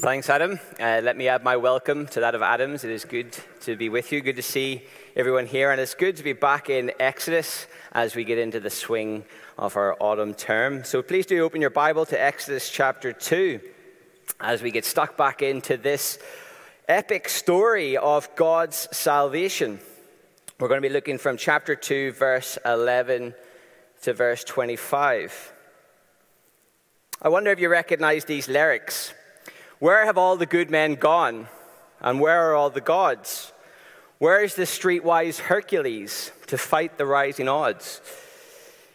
Thanks, Adam. Uh, let me add my welcome to that of Adam's. It is good to be with you. Good to see everyone here. And it's good to be back in Exodus as we get into the swing of our autumn term. So please do open your Bible to Exodus chapter 2 as we get stuck back into this epic story of God's salvation. We're going to be looking from chapter 2, verse 11 to verse 25. I wonder if you recognize these lyrics. Where have all the good men gone? And where are all the gods? Where is the streetwise Hercules to fight the rising odds?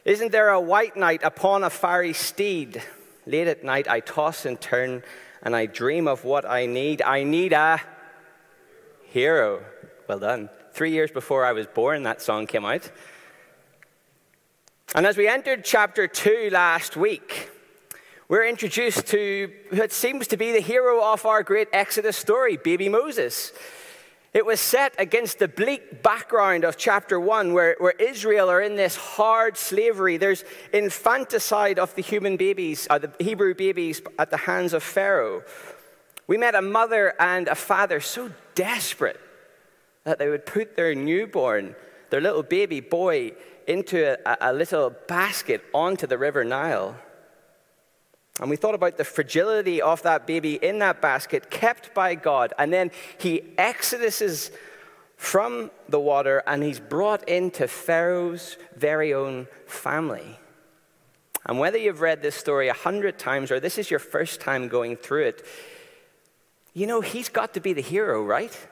Isn't there a white knight upon a fiery steed? Late at night I toss and turn and I dream of what I need. I need a hero. Well done. Three years before I was born, that song came out. And as we entered chapter 2 last week, we're introduced to what seems to be the hero of our great Exodus story, baby Moses. It was set against the bleak background of chapter 1, where, where Israel are in this hard slavery. There's infanticide of the human babies, uh, the Hebrew babies, at the hands of Pharaoh. We met a mother and a father so desperate that they would put their newborn, their little baby boy, into a, a little basket onto the river Nile. And we thought about the fragility of that baby in that basket, kept by God. And then he exoduses from the water and he's brought into Pharaoh's very own family. And whether you've read this story a hundred times or this is your first time going through it, you know, he's got to be the hero, right?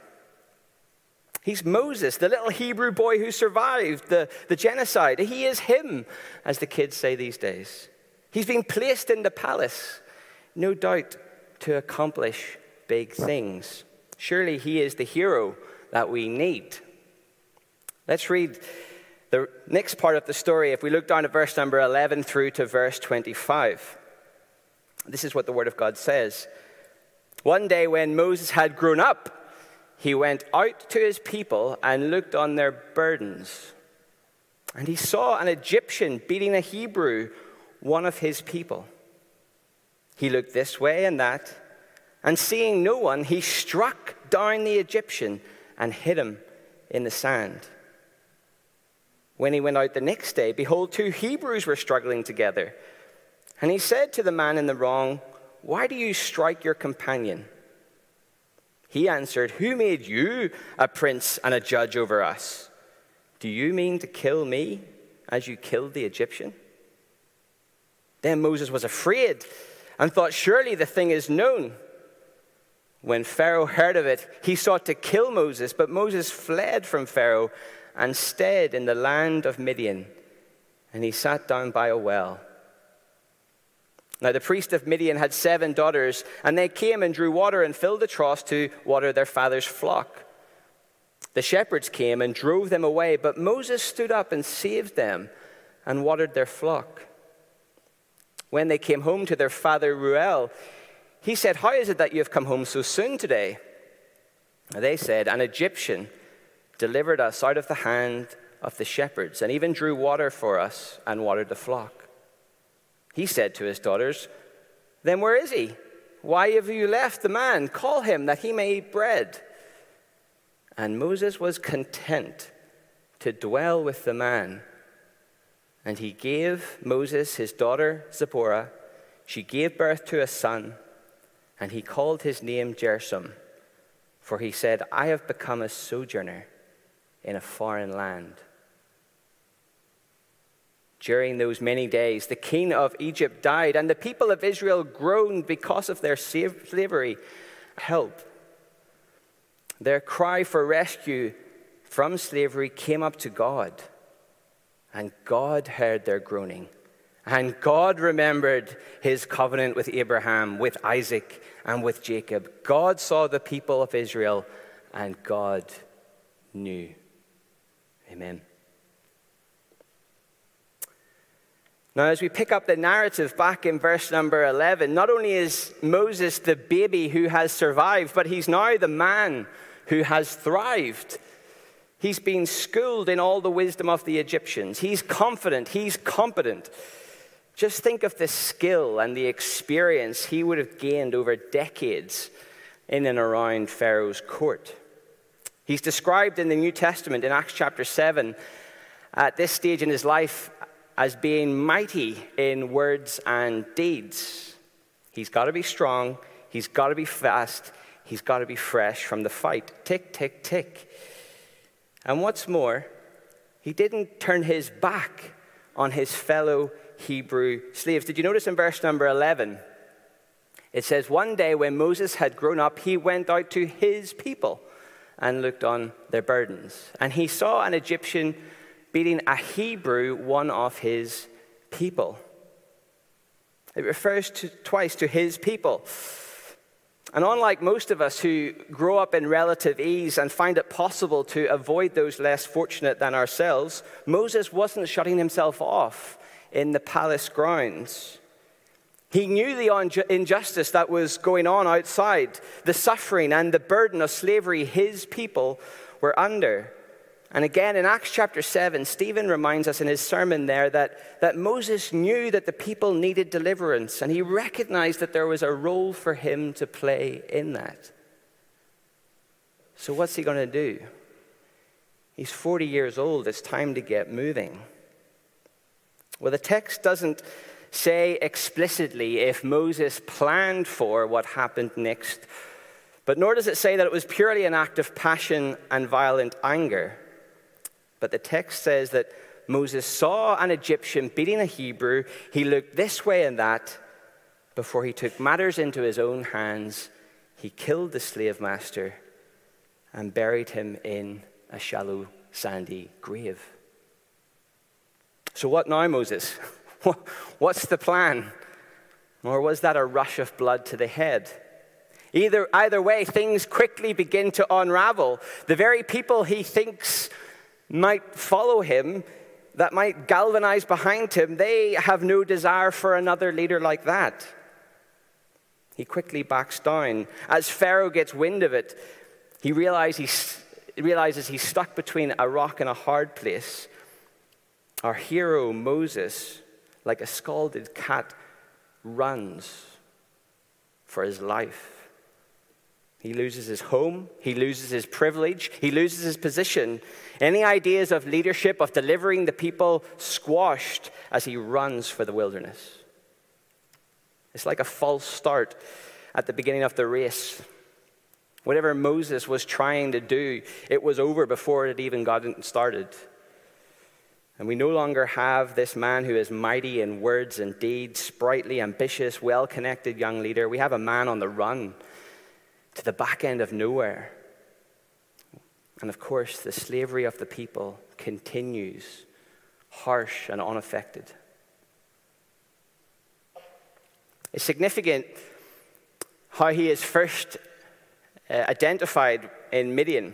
He's Moses, the little Hebrew boy who survived the, the genocide. He is him, as the kids say these days. He's been placed in the palace, no doubt to accomplish big things. Surely he is the hero that we need. Let's read the next part of the story. If we look down at verse number 11 through to verse 25, this is what the Word of God says. One day when Moses had grown up, he went out to his people and looked on their burdens. And he saw an Egyptian beating a Hebrew one of his people. He looked this way and that, and seeing no one, he struck down the Egyptian and hid him in the sand. When he went out the next day, behold, two Hebrews were struggling together. And he said to the man in the wrong, Why do you strike your companion? He answered, Who made you a prince and a judge over us? Do you mean to kill me as you killed the Egyptian? Then Moses was afraid and thought, Surely the thing is known. When Pharaoh heard of it, he sought to kill Moses, but Moses fled from Pharaoh and stayed in the land of Midian, and he sat down by a well. Now, the priest of Midian had seven daughters, and they came and drew water and filled the troughs to water their father's flock. The shepherds came and drove them away, but Moses stood up and saved them and watered their flock. When they came home to their father Reuel, he said, How is it that you have come home so soon today? They said, An Egyptian delivered us out of the hand of the shepherds and even drew water for us and watered the flock. He said to his daughters, Then where is he? Why have you left the man? Call him that he may eat bread. And Moses was content to dwell with the man and he gave Moses his daughter Zipporah. She gave birth to a son, and he called his name Gershom, for he said, I have become a sojourner in a foreign land. During those many days, the king of Egypt died, and the people of Israel groaned because of their slavery. Help. Their cry for rescue from slavery came up to God. And God heard their groaning. And God remembered his covenant with Abraham, with Isaac, and with Jacob. God saw the people of Israel, and God knew. Amen. Now, as we pick up the narrative back in verse number 11, not only is Moses the baby who has survived, but he's now the man who has thrived. He's been schooled in all the wisdom of the Egyptians. He's confident. He's competent. Just think of the skill and the experience he would have gained over decades in and around Pharaoh's court. He's described in the New Testament in Acts chapter 7 at this stage in his life as being mighty in words and deeds. He's got to be strong, he's got to be fast, he's got to be fresh from the fight. Tick, tick, tick. And what's more, he didn't turn his back on his fellow Hebrew slaves. Did you notice in verse number 11? It says, One day when Moses had grown up, he went out to his people and looked on their burdens. And he saw an Egyptian beating a Hebrew, one of his people. It refers to, twice to his people. And unlike most of us who grow up in relative ease and find it possible to avoid those less fortunate than ourselves, Moses wasn't shutting himself off in the palace grounds. He knew the injustice that was going on outside, the suffering and the burden of slavery his people were under. And again, in Acts chapter 7, Stephen reminds us in his sermon there that, that Moses knew that the people needed deliverance, and he recognized that there was a role for him to play in that. So, what's he going to do? He's 40 years old. It's time to get moving. Well, the text doesn't say explicitly if Moses planned for what happened next, but nor does it say that it was purely an act of passion and violent anger. But the text says that Moses saw an Egyptian beating a Hebrew. He looked this way and that before he took matters into his own hands. He killed the slave master and buried him in a shallow, sandy grave. So, what now, Moses? What's the plan? Or was that a rush of blood to the head? Either, either way, things quickly begin to unravel. The very people he thinks might follow him, that might galvanize behind him, they have no desire for another leader like that. He quickly backs down. As Pharaoh gets wind of it, he realizes he's, realizes he's stuck between a rock and a hard place. Our hero, Moses, like a scalded cat, runs for his life. He loses his home, he loses his privilege, he loses his position. Any ideas of leadership, of delivering the people, squashed as he runs for the wilderness. It's like a false start at the beginning of the race. Whatever Moses was trying to do, it was over before it even got started. And we no longer have this man who is mighty in words and deeds, sprightly, ambitious, well connected young leader. We have a man on the run to the back end of nowhere. And of course, the slavery of the people continues, harsh and unaffected. It's significant how he is first uh, identified in Midian.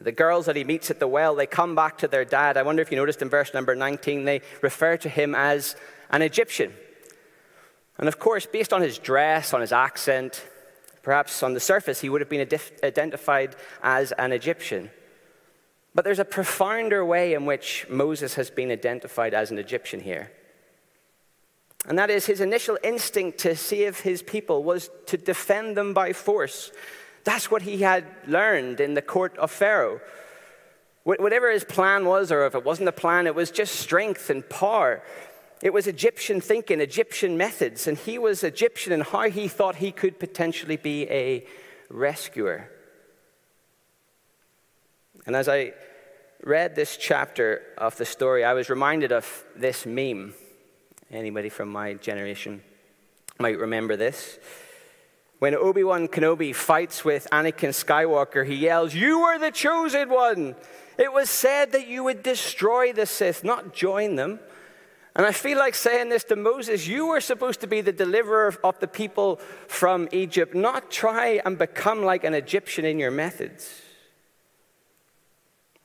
The girls that he meets at the well, they come back to their dad. I wonder if you noticed in verse number 19, they refer to him as an Egyptian. And of course, based on his dress, on his accent, Perhaps on the surface, he would have been identified as an Egyptian. But there's a profounder way in which Moses has been identified as an Egyptian here. And that is his initial instinct to save his people was to defend them by force. That's what he had learned in the court of Pharaoh. Whatever his plan was, or if it wasn't a plan, it was just strength and power. It was Egyptian thinking, Egyptian methods, and he was Egyptian in how he thought he could potentially be a rescuer. And as I read this chapter of the story, I was reminded of this meme. Anybody from my generation might remember this. When Obi Wan Kenobi fights with Anakin Skywalker, he yells, You are the chosen one! It was said that you would destroy the Sith, not join them. And I feel like saying this to Moses you were supposed to be the deliverer of the people from Egypt, not try and become like an Egyptian in your methods.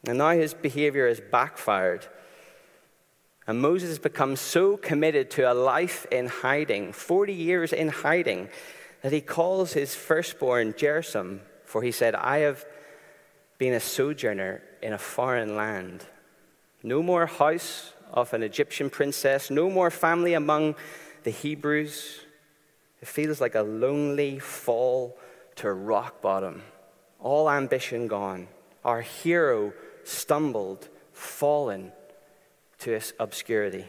And now his behavior has backfired. And Moses has become so committed to a life in hiding, 40 years in hiding, that he calls his firstborn Gershom, for he said, I have been a sojourner in a foreign land. No more house of an Egyptian princess, no more family among the Hebrews. It feels like a lonely fall to rock bottom, all ambition gone. Our hero stumbled, fallen to obscurity.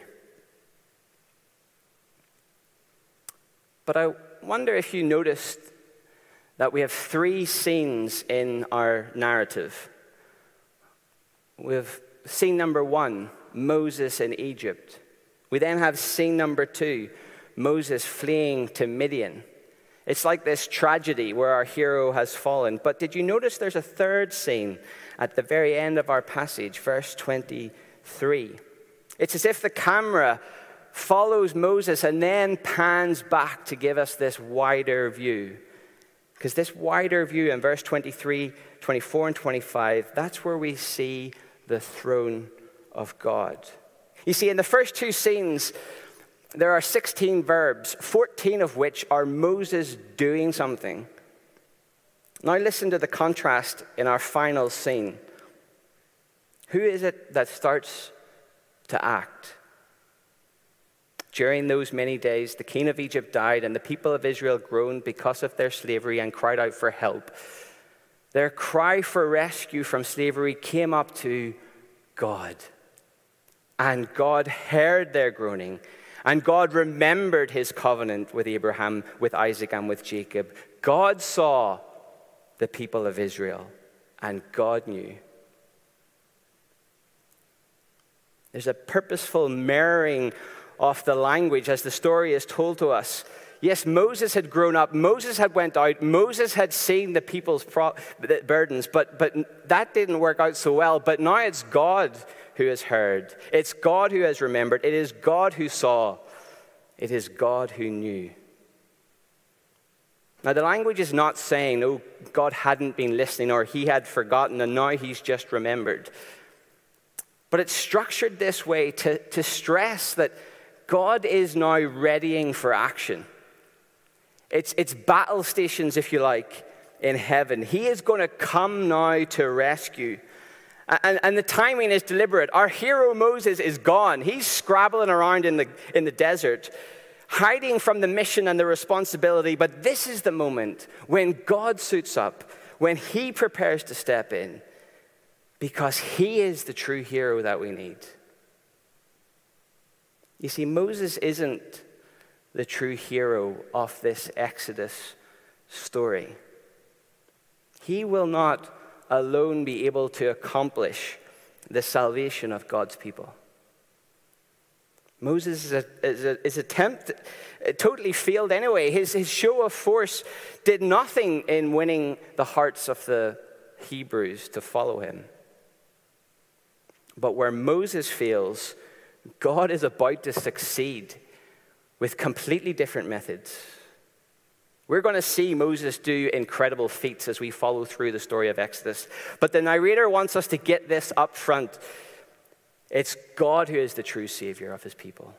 But I wonder if you noticed that we have three scenes in our narrative. We have scene number one Moses in Egypt. We then have scene number two Moses fleeing to Midian. It's like this tragedy where our hero has fallen. But did you notice there's a third scene at the very end of our passage, verse 23? It's as if the camera follows Moses and then pans back to give us this wider view. Because this wider view in verse 23, 24, and 25, that's where we see the throne of God. You see, in the first two scenes, there are 16 verbs, 14 of which are Moses doing something. Now, listen to the contrast in our final scene. Who is it that starts to act? During those many days, the king of Egypt died, and the people of Israel groaned because of their slavery and cried out for help. Their cry for rescue from slavery came up to God. And God heard their groaning, and God remembered his covenant with Abraham, with Isaac, and with Jacob. God saw the people of Israel, and God knew. There's a purposeful mirroring of the language as the story is told to us. Yes, Moses had grown up. Moses had went out. Moses had seen the people's pro- burdens, but, but that didn't work out so well. But now it's God who has heard. It's God who has remembered. It is God who saw. It is God who knew. Now, the language is not saying, oh, God hadn't been listening or he had forgotten and now he's just remembered. But it's structured this way to, to stress that God is now readying for action. It's, it's battle stations, if you like, in heaven. He is going to come now to rescue. And, and, the timing is deliberate. Our hero Moses is gone. He's scrabbling around in the, in the desert, hiding from the mission and the responsibility. But this is the moment when God suits up, when he prepares to step in, because he is the true hero that we need. You see, Moses isn't the true hero of this Exodus story. He will not alone be able to accomplish the salvation of God's people. Moses' his attempt totally failed anyway. His, his show of force did nothing in winning the hearts of the Hebrews to follow him. But where Moses fails, God is about to succeed with completely different methods. We're going to see Moses do incredible feats as we follow through the story of Exodus. But the narrator wants us to get this up front. It's God who is the true Savior of his people,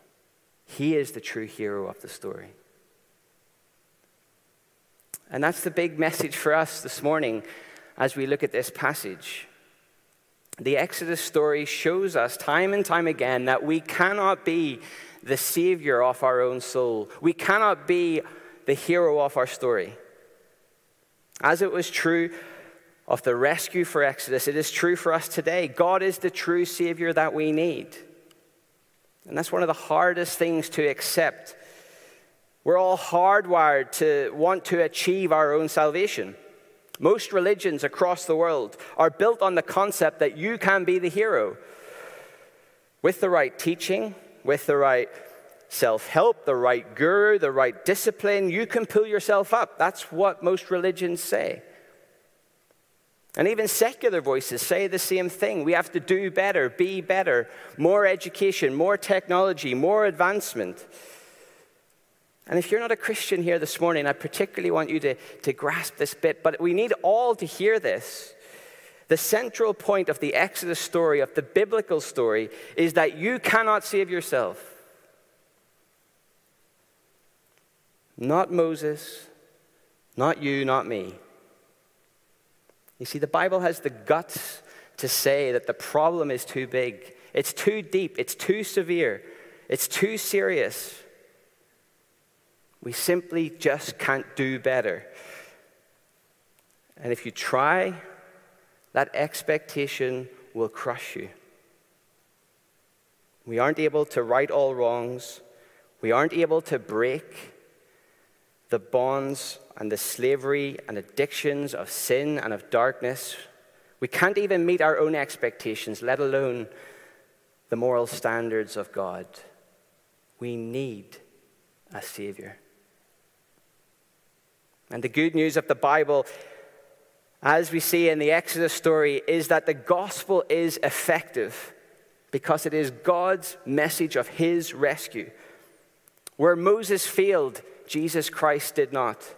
He is the true hero of the story. And that's the big message for us this morning as we look at this passage. The Exodus story shows us time and time again that we cannot be the savior of our own soul. We cannot be the hero of our story. As it was true of the rescue for Exodus, it is true for us today. God is the true savior that we need. And that's one of the hardest things to accept. We're all hardwired to want to achieve our own salvation. Most religions across the world are built on the concept that you can be the hero. With the right teaching, with the right self help, the right guru, the right discipline, you can pull yourself up. That's what most religions say. And even secular voices say the same thing. We have to do better, be better, more education, more technology, more advancement. And if you're not a Christian here this morning, I particularly want you to, to grasp this bit, but we need all to hear this. The central point of the Exodus story, of the biblical story, is that you cannot save yourself. Not Moses, not you, not me. You see, the Bible has the guts to say that the problem is too big It's too deep. It's too severe. It's too serious. We simply just can't do better. And if you try, that expectation will crush you. We aren't able to right all wrongs. We aren't able to break the bonds and the slavery and addictions of sin and of darkness. We can't even meet our own expectations, let alone the moral standards of God. We need a Savior. And the good news of the Bible, as we see in the Exodus story, is that the gospel is effective because it is God's message of his rescue. Where Moses failed, Jesus Christ did not.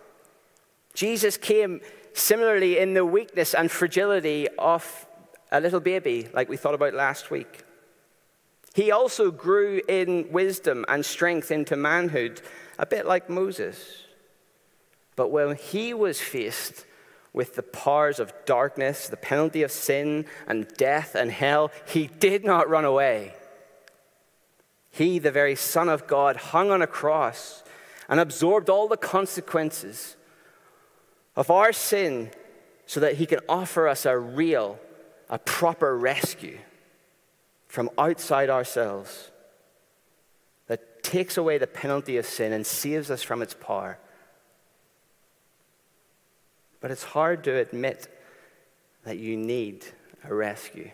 Jesus came similarly in the weakness and fragility of a little baby, like we thought about last week. He also grew in wisdom and strength into manhood, a bit like Moses. But when he was faced with the powers of darkness, the penalty of sin and death and hell, he did not run away. He, the very Son of God, hung on a cross and absorbed all the consequences of our sin so that he can offer us a real, a proper rescue from outside ourselves that takes away the penalty of sin and saves us from its power. But it's hard to admit that you need a rescue.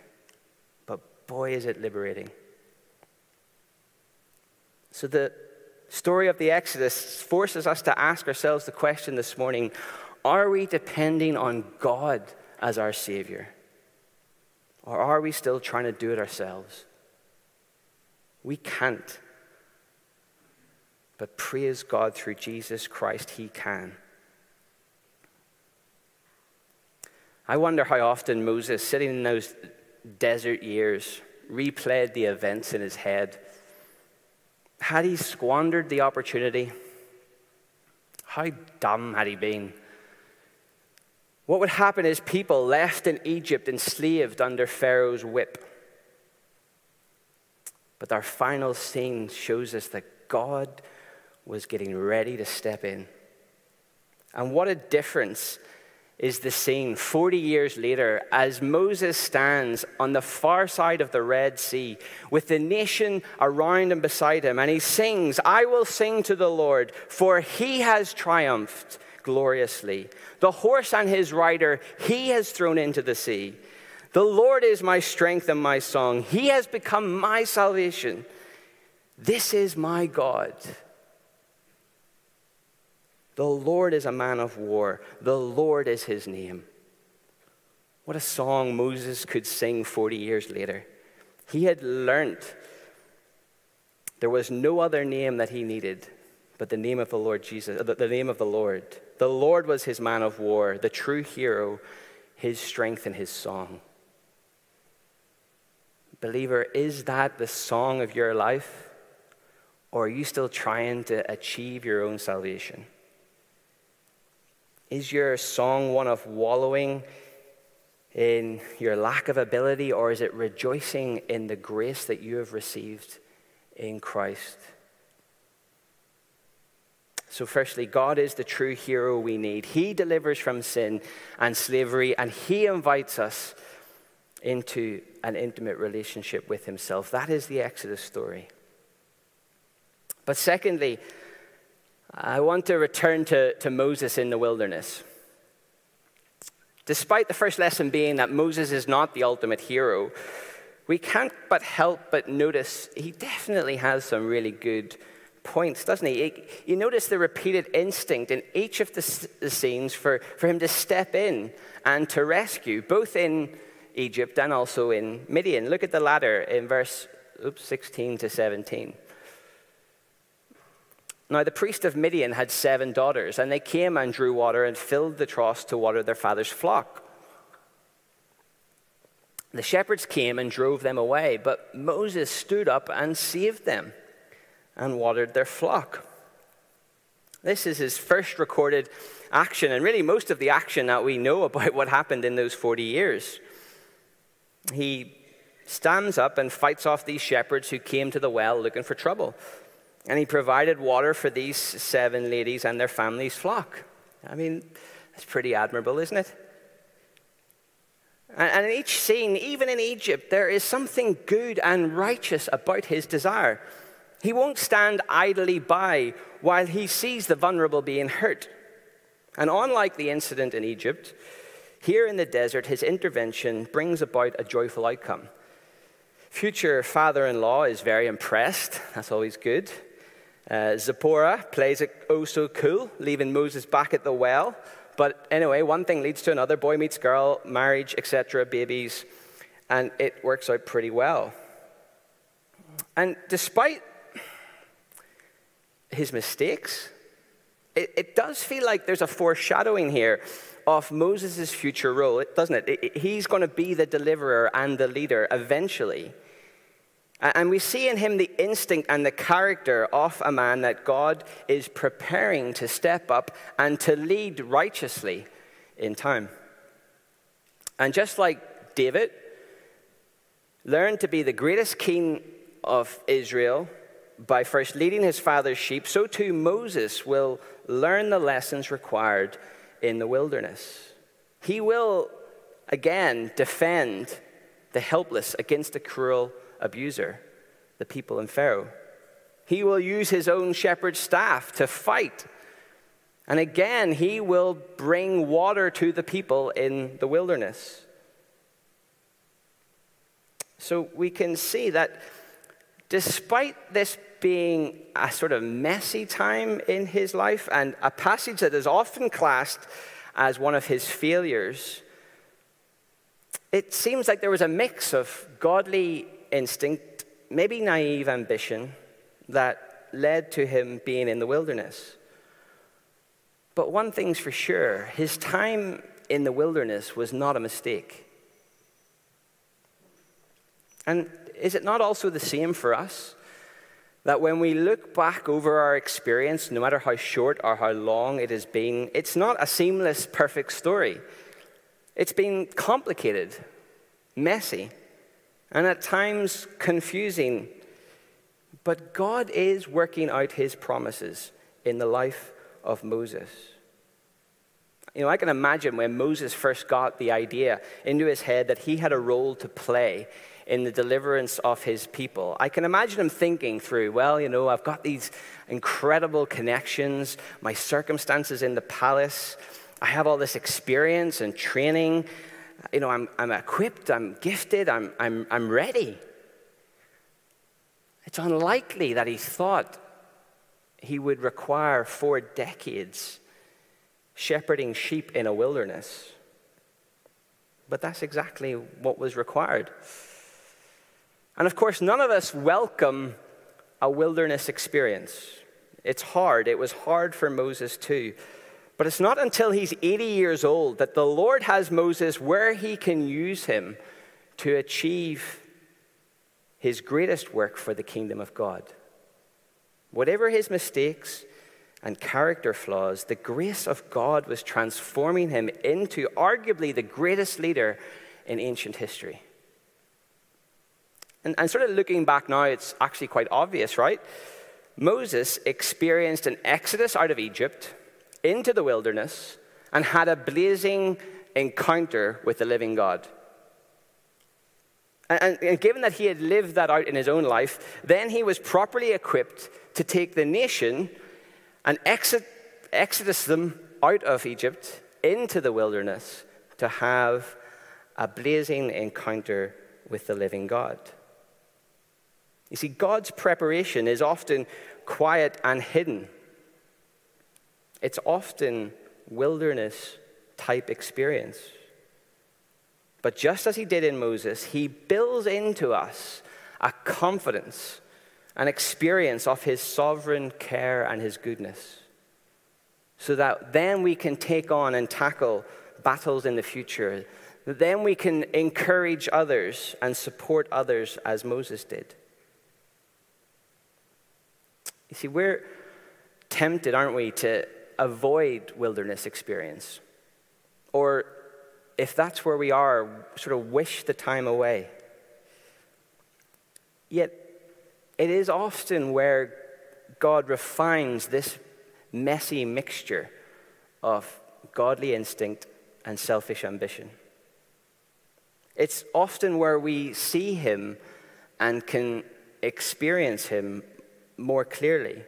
But boy, is it liberating. So, the story of the Exodus forces us to ask ourselves the question this morning are we depending on God as our Savior? Or are we still trying to do it ourselves? We can't. But praise God through Jesus Christ, He can. I wonder how often Moses, sitting in those desert years, replayed the events in his head. Had he squandered the opportunity? How dumb had he been? What would happen is people left in Egypt enslaved under Pharaoh's whip. But our final scene shows us that God was getting ready to step in. And what a difference is the scene 40 years later as Moses stands on the far side of the Red Sea with the nation around and beside him, and he sings, I will sing to the Lord, for he has triumphed gloriously. The horse and his rider he has thrown into the sea. The Lord is my strength and my song. He has become my salvation. This is my God. The Lord is a man of war. The Lord is his name. What a song Moses could sing 40 years later. He had learnt there was no other name that he needed but the name of the Lord Jesus, the name of the Lord. The Lord was his man of war, the true hero, his strength and his song. Believer, is that the song of your life? Or are you still trying to achieve your own salvation? Is your song one of wallowing in your lack of ability, or is it rejoicing in the grace that you have received in Christ? So, firstly, God is the true hero we need. He delivers from sin and slavery, and He invites us into an intimate relationship with Himself. That is the Exodus story. But, secondly, I want to return to, to Moses in the wilderness. Despite the first lesson being that Moses is not the ultimate hero, we can't but help but notice he definitely has some really good points, doesn't he? You notice the repeated instinct in each of the, scenes for, for him to step in and to rescue, both in Egypt and also in Midian. Look at the ladder in verse oops, 16 to 17. Now, the priest of Midian had seven daughters, and they came and drew water and filled the troughs to water their father's flock. The shepherds came and drove them away, but Moses stood up and saved them and watered their flock. This is his first recorded action, and really most of the action that we know about what happened in those 40 years. He stands up and fights off these shepherds who came to the well looking for trouble. And he provided water for these seven ladies and their families' flock. I mean, that's pretty admirable, isn't it? And in each scene, even in Egypt, there is something good and righteous about his desire. He won't stand idly by while he sees the vulnerable being hurt. And unlike the incident in Egypt, here in the desert, his intervention brings about a joyful outcome. Future father in law is very impressed. That's always good. Uh, Zipporah plays it oh so cool, leaving Moses back at the well. But anyway, one thing leads to another boy meets girl, marriage, etc., babies, and it works out pretty well. And despite his mistakes, it, it does feel like there's a foreshadowing here of Moses' future role, doesn't it? it he's going to be the deliverer and the leader eventually. And we see in him the instinct and the character of a man that God is preparing to step up and to lead righteously in time. And just like David learned to be the greatest king of Israel by first leading his father's sheep, so too Moses will learn the lessons required in the wilderness. He will again defend the helpless against the cruel abuser, the people in Pharaoh. He will use his own shepherd's staff to fight. And again, he will bring water to the people in the wilderness. So we can see that despite this being a sort of messy time in his life and a passage that is often classed as one of his failures, it seems like there was a mix of godly instinct, maybe naive ambition, that led to him being in the wilderness. But one thing's for sure his time in the wilderness was not a mistake. And is it not also the same for us? That when we look back over our experience, no matter how short or how long it has been, it's not a seamless, perfect story. It's been complicated, messy, and at times confusing. But God is working out his promises in the life of Moses. You know, I can imagine when Moses first got the idea into his head that he had a role to play in the deliverance of his people. I can imagine him thinking through, well, you know, I've got these incredible connections, my circumstances in the palace, I have all this experience and training you know, I'm, I'm equipped, I'm gifted, I'm, I'm, I'm ready. It's unlikely that he thought he would require four decades shepherding sheep in a wilderness. But that's exactly what was required. And of course, none of us welcome a wilderness experience. It's hard. It was hard for Moses too. But it's not until he's 80 years old that the Lord has Moses where he can use him to achieve his greatest work for the kingdom of God. Whatever his mistakes and character flaws, the grace of God was transforming him into arguably the greatest leader in ancient history. And, and sort of looking back now, it's actually quite obvious, right? Moses experienced an exodus out of Egypt into the wilderness and had a blazing encounter with the living God. And, and, given that he had lived that out in his own life, then he was properly equipped to take the nation and exit, exodus them out of Egypt into the wilderness to have a blazing encounter with the living God. You see, God's preparation is often quiet and hidden. It's often wilderness type experience. But just as he did in Moses, he builds into us a confidence, an experience of his sovereign care and his goodness. So that then we can take on and tackle battles in the future. Then we can encourage others and support others as Moses did. You see, we're tempted, aren't we, to avoid wilderness experience. Or if that's where we are, sort of wish the time away. Yet, it is often where God refines this messy mixture of godly instinct and selfish ambition. It's often where we see Him and can experience Him more clearly.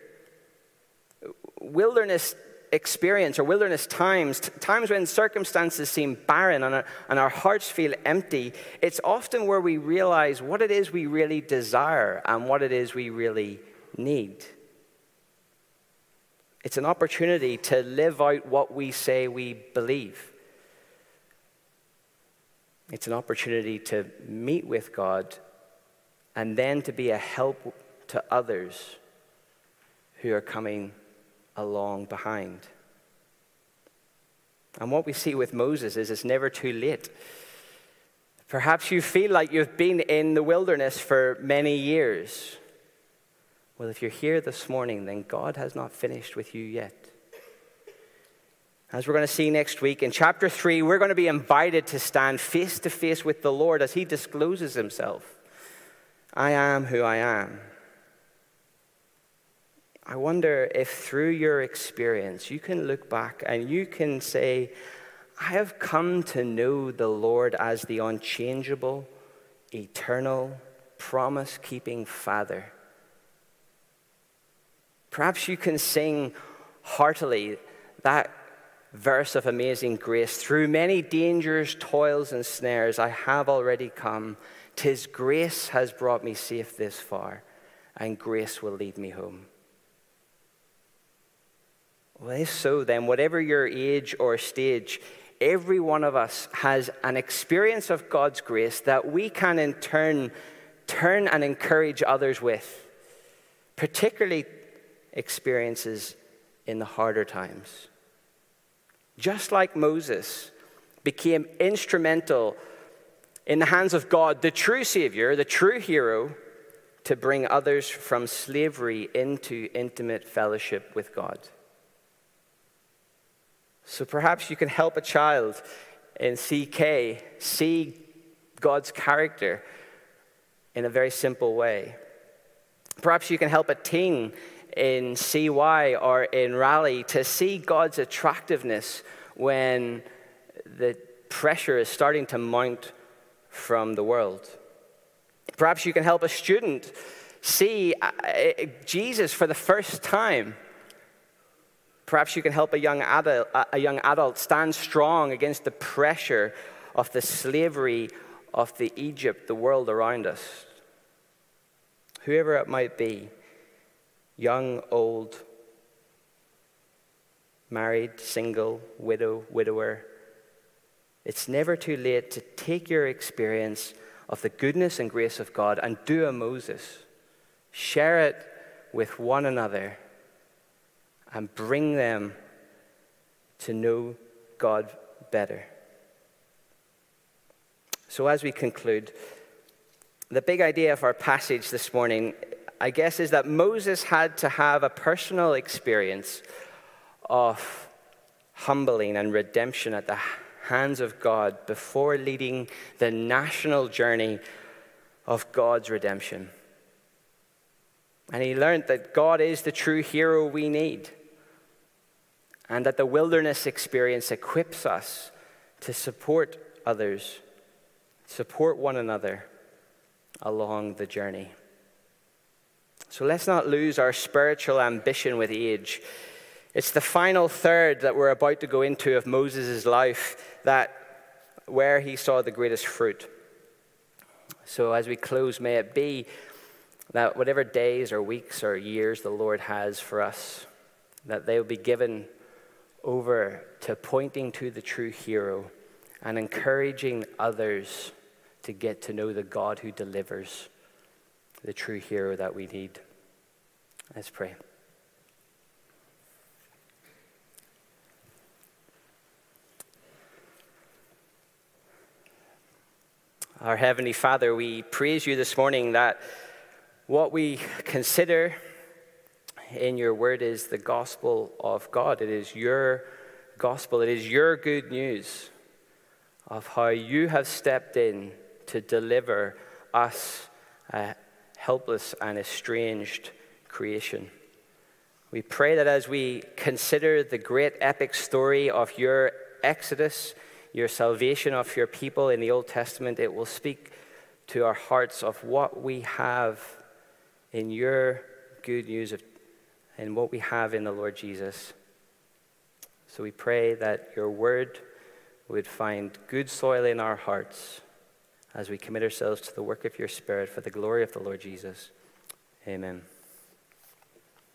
Wilderness experience or wilderness times, times when circumstances seem barren and our, and our hearts feel empty, it's often where we realize what it is we really desire and what it is we really need. It's an opportunity to live out what we say we believe. It's an opportunity to meet with God and then to be a help to others who are coming along behind. And what we see with Moses is it's never too late. Perhaps you feel like you've been in the wilderness for many years. Well, if you're here this morning, then God has not finished with you yet. As we're going to see next week, in chapter 3, we're going to be invited to stand face to face with the Lord as he discloses himself. I am who I am. I wonder if through your experience you can look back and you can say, I have come to know the Lord as the unchangeable, eternal, promise keeping Father. Perhaps you can sing heartily that verse of amazing grace. Through many dangers, toils, and snares, I have already come. Tis grace has brought me safe this far, and grace will lead me home. Well, if so, then, whatever your age or stage, every one of us has an experience of God's grace that we can in turn turn and encourage others with, particularly experiences in the harder times. Just like Moses became instrumental in the hands of God, the true Savior, the true hero, to bring others from slavery into intimate fellowship with God. So perhaps you can help a child in CK see God's character in a very simple way. Perhaps you can help a teen in CY or in Raleigh to see God's attractiveness when the pressure is starting to mount from the world. Perhaps you can help a student see uh, Jesus for the first time Perhaps you can help a young, adult, a young adult stand strong against the pressure of the slavery of the Egypt, the world around us. Whoever it might be, young, old, married, single, widow, widower, it's never too late to take your experience of the goodness and grace of God and do a Moses. Share it with one another and bring them to know God better. So, as we conclude, the big idea of our passage this morning, I guess, is that Moses had to have a personal experience of humbling and redemption at the hands of God before leading the national journey of God's redemption. And he learned that God is the true hero we need and that the wilderness experience equips us to support others, support one another along the journey. So let's not lose our spiritual ambition with age. It's the final third that we're about to go into of Moses' life that where he saw the greatest fruit. So as we close, may it be that whatever days or weeks or years the Lord has for us, that they will be given over to pointing to the true hero and encouraging others to get to know the God who delivers, the true hero that we need. Let's pray. Our Heavenly Father, we praise you this morning that what we consider in your word is the gospel of God. It is your gospel, it is your good news of how you have stepped in to deliver us a helpless and estranged creation. We pray that as we consider the great epic story of your exodus, your salvation of your people in the Old Testament, it will speak to our hearts of what we have in your good news of, and what we have in the Lord Jesus. So we pray that your word would find good soil in our hearts as we commit ourselves to the work of your Spirit for the glory of the Lord Jesus. Amen.